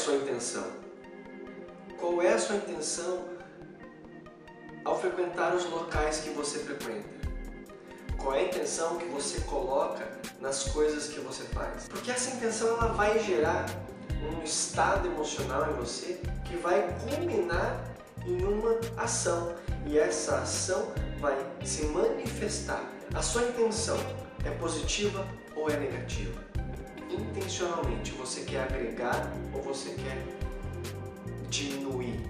sua intenção? Qual é a sua intenção ao frequentar os locais que você frequenta? Qual é a intenção que você coloca nas coisas que você faz? Porque essa intenção ela vai gerar um estado emocional em você que vai culminar em uma ação e essa ação vai se manifestar. A sua intenção é positiva ou é negativa? Intencionalmente você quer agregar ou você quer diminuir?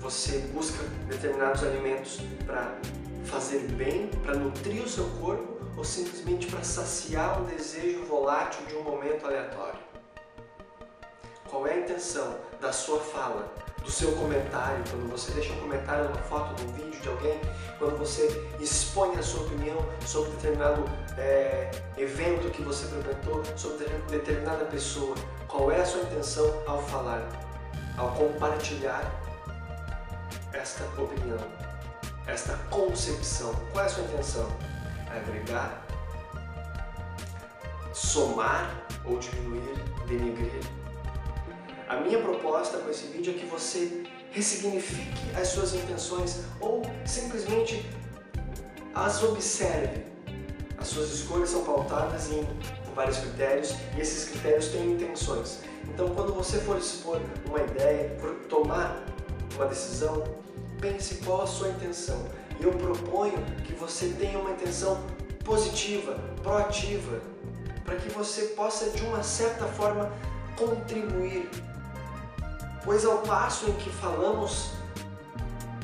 Você busca determinados alimentos para fazer bem, para nutrir o seu corpo ou simplesmente para saciar um desejo volátil de um momento aleatório? Qual é a intenção da sua fala, do seu comentário, quando você deixa um comentário numa foto, num vídeo de alguém, quando você expõe a sua opinião sobre determinado é, evento que você frequentou, sobre determinada pessoa, qual é a sua intenção ao falar, ao compartilhar esta opinião, esta concepção? Qual é a sua intenção? Agregar, somar ou diminuir, denigrir? A minha proposta com esse vídeo é que você ressignifique as suas intenções ou simplesmente as observe. As suas escolhas são pautadas em vários critérios e esses critérios têm intenções. Então, quando você for expor uma ideia, for tomar uma decisão, pense qual a sua intenção. E eu proponho que você tenha uma intenção positiva, proativa, para que você possa de uma certa forma contribuir Pois ao passo em que falamos,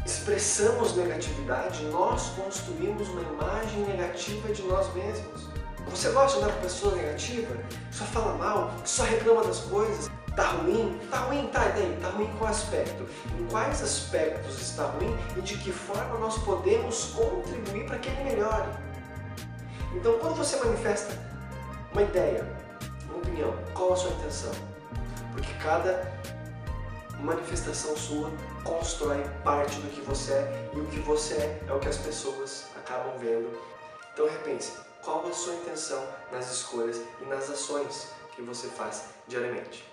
expressamos negatividade, nós construímos uma imagem negativa de nós mesmos. Você gosta de com pessoa negativa? Só fala mal, só reclama das coisas? Tá ruim? Tá ruim, tá, e daí? Tá ruim em qual aspecto? Em quais aspectos está ruim e de que forma nós podemos contribuir para que ele melhore? Então, quando você manifesta uma ideia, uma opinião, qual a sua intenção? Porque cada manifestação sua constrói parte do que você é e o que você é é o que as pessoas acabam vendo. Então repense, qual a sua intenção nas escolhas e nas ações que você faz diariamente.